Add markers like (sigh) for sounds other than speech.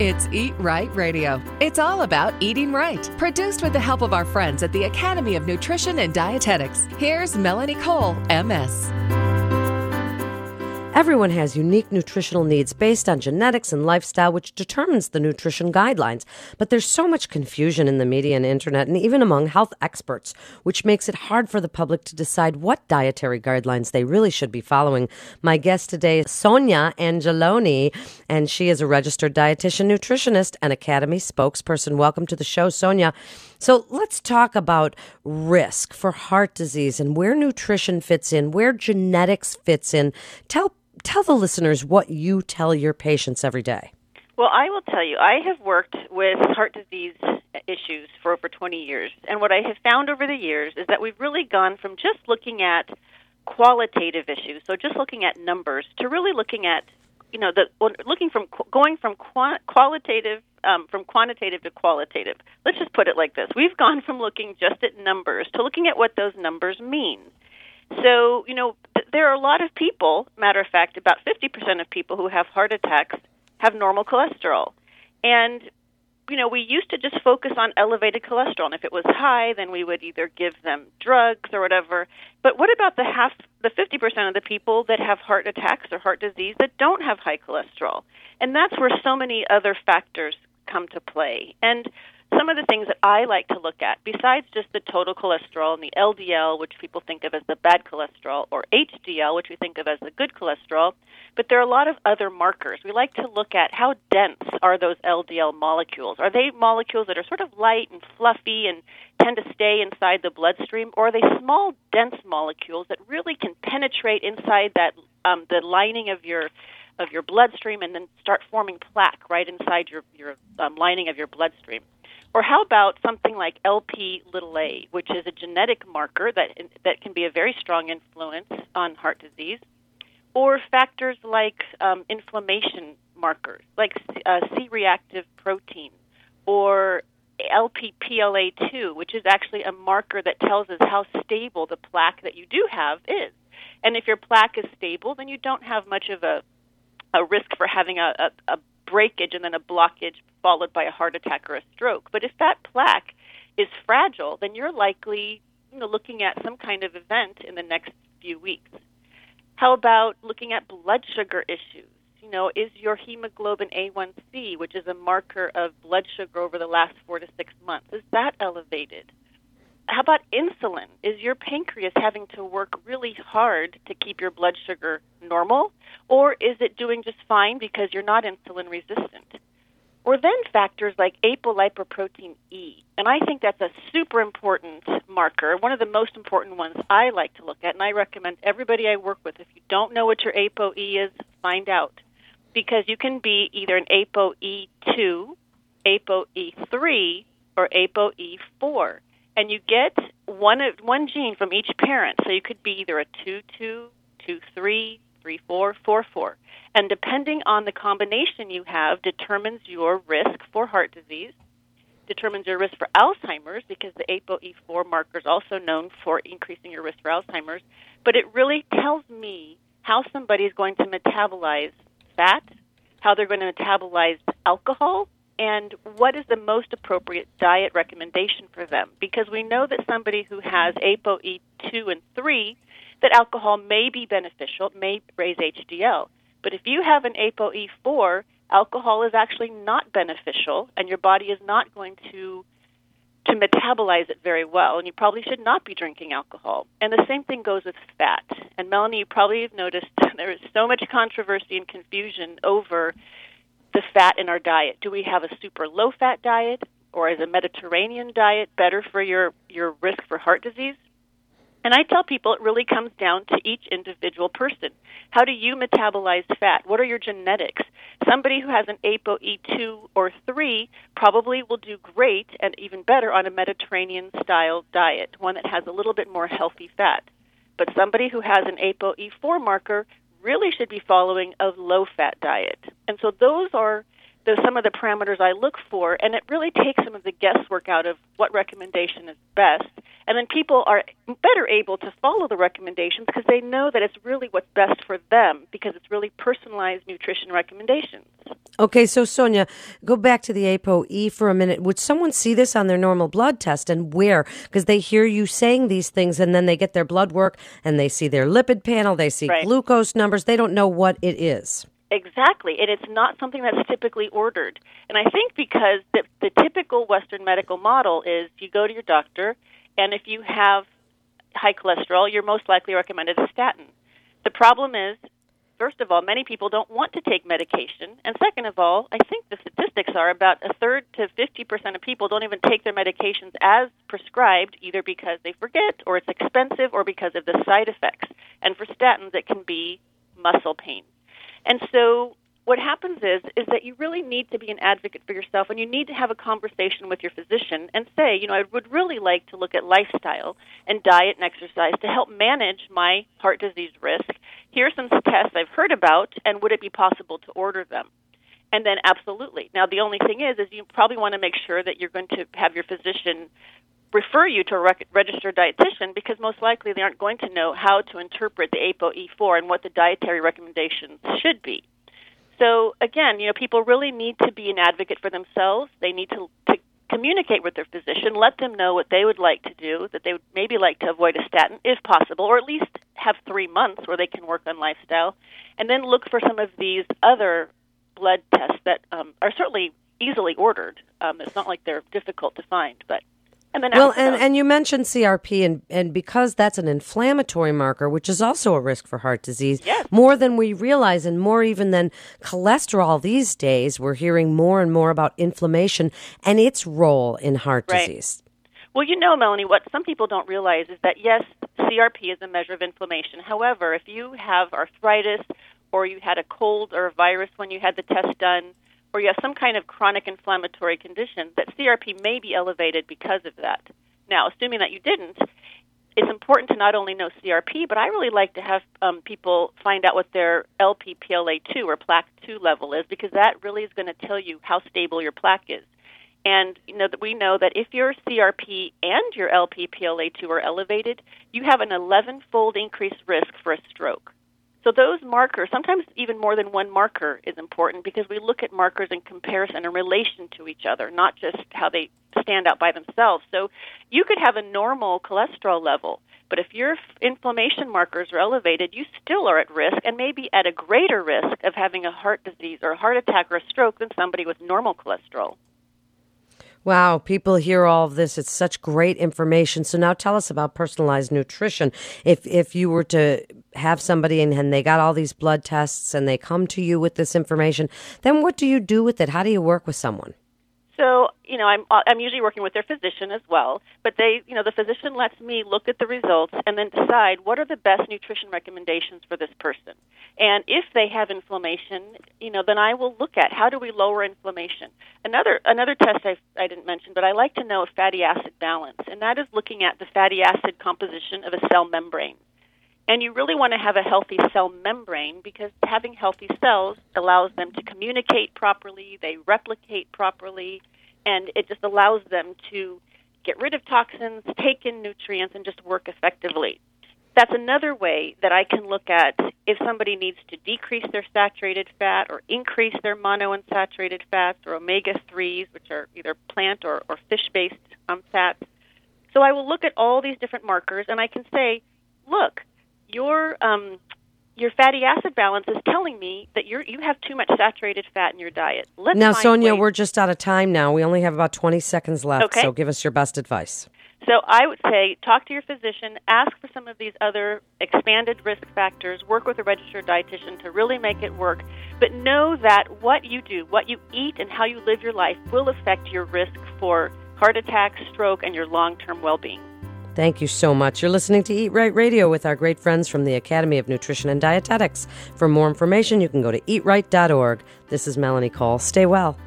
It's Eat Right Radio. It's all about eating right. Produced with the help of our friends at the Academy of Nutrition and Dietetics. Here's Melanie Cole, MS. Everyone has unique nutritional needs based on genetics and lifestyle, which determines the nutrition guidelines. But there's so much confusion in the media and internet, and even among health experts, which makes it hard for the public to decide what dietary guidelines they really should be following. My guest today is Sonya Angelone, and she is a registered dietitian, nutritionist, and Academy spokesperson. Welcome to the show, Sonya. So let's talk about risk for heart disease and where nutrition fits in, where genetics fits in. Tell tell the listeners what you tell your patients every day. Well, I will tell you, I have worked with heart disease issues for over 20 years. And what I have found over the years is that we've really gone from just looking at qualitative issues, so just looking at numbers, to really looking at, you know, the looking from going from qualitative um, from quantitative to qualitative. Let's just put it like this: We've gone from looking just at numbers to looking at what those numbers mean. So, you know, there are a lot of people, matter of fact, about 50% of people who have heart attacks have normal cholesterol. And, you know, we used to just focus on elevated cholesterol. And if it was high, then we would either give them drugs or whatever. But what about the half, the 50% of the people that have heart attacks or heart disease that don't have high cholesterol? And that's where so many other factors come to play. And some of the things that I like to look at, besides just the total cholesterol and the LDL, which people think of as the bad cholesterol, or HDL, which we think of as the good cholesterol, but there are a lot of other markers. We like to look at how dense are those LDL molecules. Are they molecules that are sort of light and fluffy and tend to stay inside the bloodstream, or are they small, dense molecules that really can penetrate inside that um, the lining of your of your bloodstream and then start forming plaque right inside your your um, lining of your bloodstream? Or how about something like LP little a, which is a genetic marker that that can be a very strong influence on heart disease, or factors like um, inflammation markers, like uh, C-reactive protein, or LPPLA2, which is actually a marker that tells us how stable the plaque that you do have is. And if your plaque is stable, then you don't have much of a a risk for having a, a, a breakage and then a blockage followed by a heart attack or a stroke. But if that plaque is fragile, then you're likely you know, looking at some kind of event in the next few weeks. How about looking at blood sugar issues? You know, is your hemoglobin A1C, which is a marker of blood sugar over the last four to six months, is that elevated? How about insulin? Is your pancreas having to work really hard to keep your blood sugar normal? Or is it doing just fine because you're not insulin resistant? Or then factors like apolipoprotein E. And I think that's a super important marker, one of the most important ones I like to look at. And I recommend everybody I work with, if you don't know what your ApoE is, find out. Because you can be either an ApoE2, ApoE3, or ApoE4 and you get one one gene from each parent. So you could be either a two two, two three, three four, four four, and depending on the combination you have, determines your risk for heart disease, determines your risk for Alzheimer's because the ApoE4 marker is also known for increasing your risk for Alzheimer's. But it really tells me how somebody is going to metabolize fat, how they're going to metabolize alcohol, and what is the most appropriate diet recommendation for them because we know that somebody who has ApoE2 and 3 that alcohol may be beneficial, may raise HDL. But if you have an ApoE4, alcohol is actually not beneficial and your body is not going to to metabolize it very well and you probably should not be drinking alcohol. And the same thing goes with fat. And Melanie, you probably have noticed (laughs) there is so much controversy and confusion over the fat in our diet. Do we have a super low fat diet or is a Mediterranean diet better for your, your risk for heart disease? And I tell people it really comes down to each individual person. How do you metabolize fat? What are your genetics? Somebody who has an ApoE2 or 3 probably will do great and even better on a Mediterranean style diet, one that has a little bit more healthy fat. But somebody who has an ApoE4 marker really should be following a low fat diet. And so those are the, some of the parameters I look for, and it really takes some of the guesswork out of what recommendation is best. And then people are better able to follow the recommendations because they know that it's really what's best for them because it's really personalized nutrition recommendations. Okay, so Sonya, go back to the ApoE for a minute. Would someone see this on their normal blood test and where? Because they hear you saying these things and then they get their blood work and they see their lipid panel, they see Right. glucose numbers. They don't know what it is. Exactly, and it's not something that's typically ordered. And I think because the, the typical Western medical model is you go to your doctor, and if you have high cholesterol, you're most likely recommended a statin. The problem is, first of all, many people don't want to take medication, and second of all, I think the statistics are about a third to 50% of people don't even take their medications as prescribed, either because they forget, or it's expensive, or because of the side effects. And for statins, it can be muscle pain. And so what happens is is that you really need to be an advocate for yourself and you need to have a conversation with your physician and say, you know, I would really like to look at lifestyle and diet and exercise to help manage my heart disease risk. Here's some tests I've heard about and would it be possible to order them? And then absolutely. Now the only thing is is you probably want to make sure that you're going to have your physician refer you to a rec- registered dietitian because most likely they aren't going to know how to interpret the ApoE4 and what the dietary recommendations should be. So again, you know, people really need to be an advocate for themselves. They need to, to communicate with their physician, let them know what they would like to do, that they would maybe like to avoid a statin if possible, or at least have three months where they can work on lifestyle, and then look for some of these other blood tests that um, are certainly easily ordered. Um, it's not like they're difficult to find, but and then Well, and, and you mentioned CRP, and, and because that's an inflammatory marker, which is also a risk for heart disease, Yes. more than we realize, and more even than cholesterol these days, we're hearing more and more about inflammation and its role in heart Right. disease. Well, you know, Melanie, what some people don't realize is that yes, CRP is a measure of inflammation. However, if you have arthritis or you had a cold or a virus when you had the test done, or you have some kind of chronic inflammatory condition, that CRP may be elevated because of that. Now, assuming that you didn't, it's important to not only know CRP, but I really like to have um, people find out what their LPPLA2 or plaque 2 level is because that really is going to tell you how stable your plaque is. And you know that we know that if your CRP and your LPPLA2 are elevated, you have an 11-fold increased risk for a stroke. So those markers, sometimes even more than one marker is important because we look at markers in comparison and relation to each other, not just how they stand out by themselves. So you could have a normal cholesterol level, but if your inflammation markers are elevated, you still are at risk and maybe at a greater risk of having a heart disease or a heart attack or a stroke than somebody with normal cholesterol. Wow, people hear all of this. It's such great information. So now tell us about personalized nutrition. If if you were to have somebody and, and they got all these blood tests and they come to you with this information, then what do you do with it? How do you work with someone? So, you know, I'm I'm usually working with their physician as well, but they, you know, the physician lets me look at the results and then decide what are the best nutrition recommendations for this person. And if they have inflammation, you know, then I will look at how do we lower inflammation. Another another test I I didn't mention, but I like to know a fatty acid balance, and that is looking at the fatty acid composition of a cell membrane. And you really want to have a healthy cell membrane because having healthy cells allows them to communicate properly, they replicate properly, and it just allows them to get rid of toxins, take in nutrients, and just work effectively. That's another way that I can look at if somebody needs to decrease their saturated fat or increase their monounsaturated fats or omega 3s, which are either plant or, or fish based um, fats. So I will look at all these different markers and I can say, look, your um, your fatty acid balance is telling me that you're you have too much saturated fat in your diet. Let's now, Sonya, ways- we're just out of time now. We only have about 20 seconds left. Okay. So give us your best advice. So I would say talk to your physician, ask for some of these other expanded risk factors, work with a registered dietitian to really make it work. But know that what you do, what you eat, and how you live your life will affect your risk for heart attack, stroke, and your long term well being. Thank you so much. You're listening to Eat Right Radio with our great friends from the Academy of Nutrition and Dietetics. For more information, you can go to eatright.org. This is Melanie Cole. Stay well.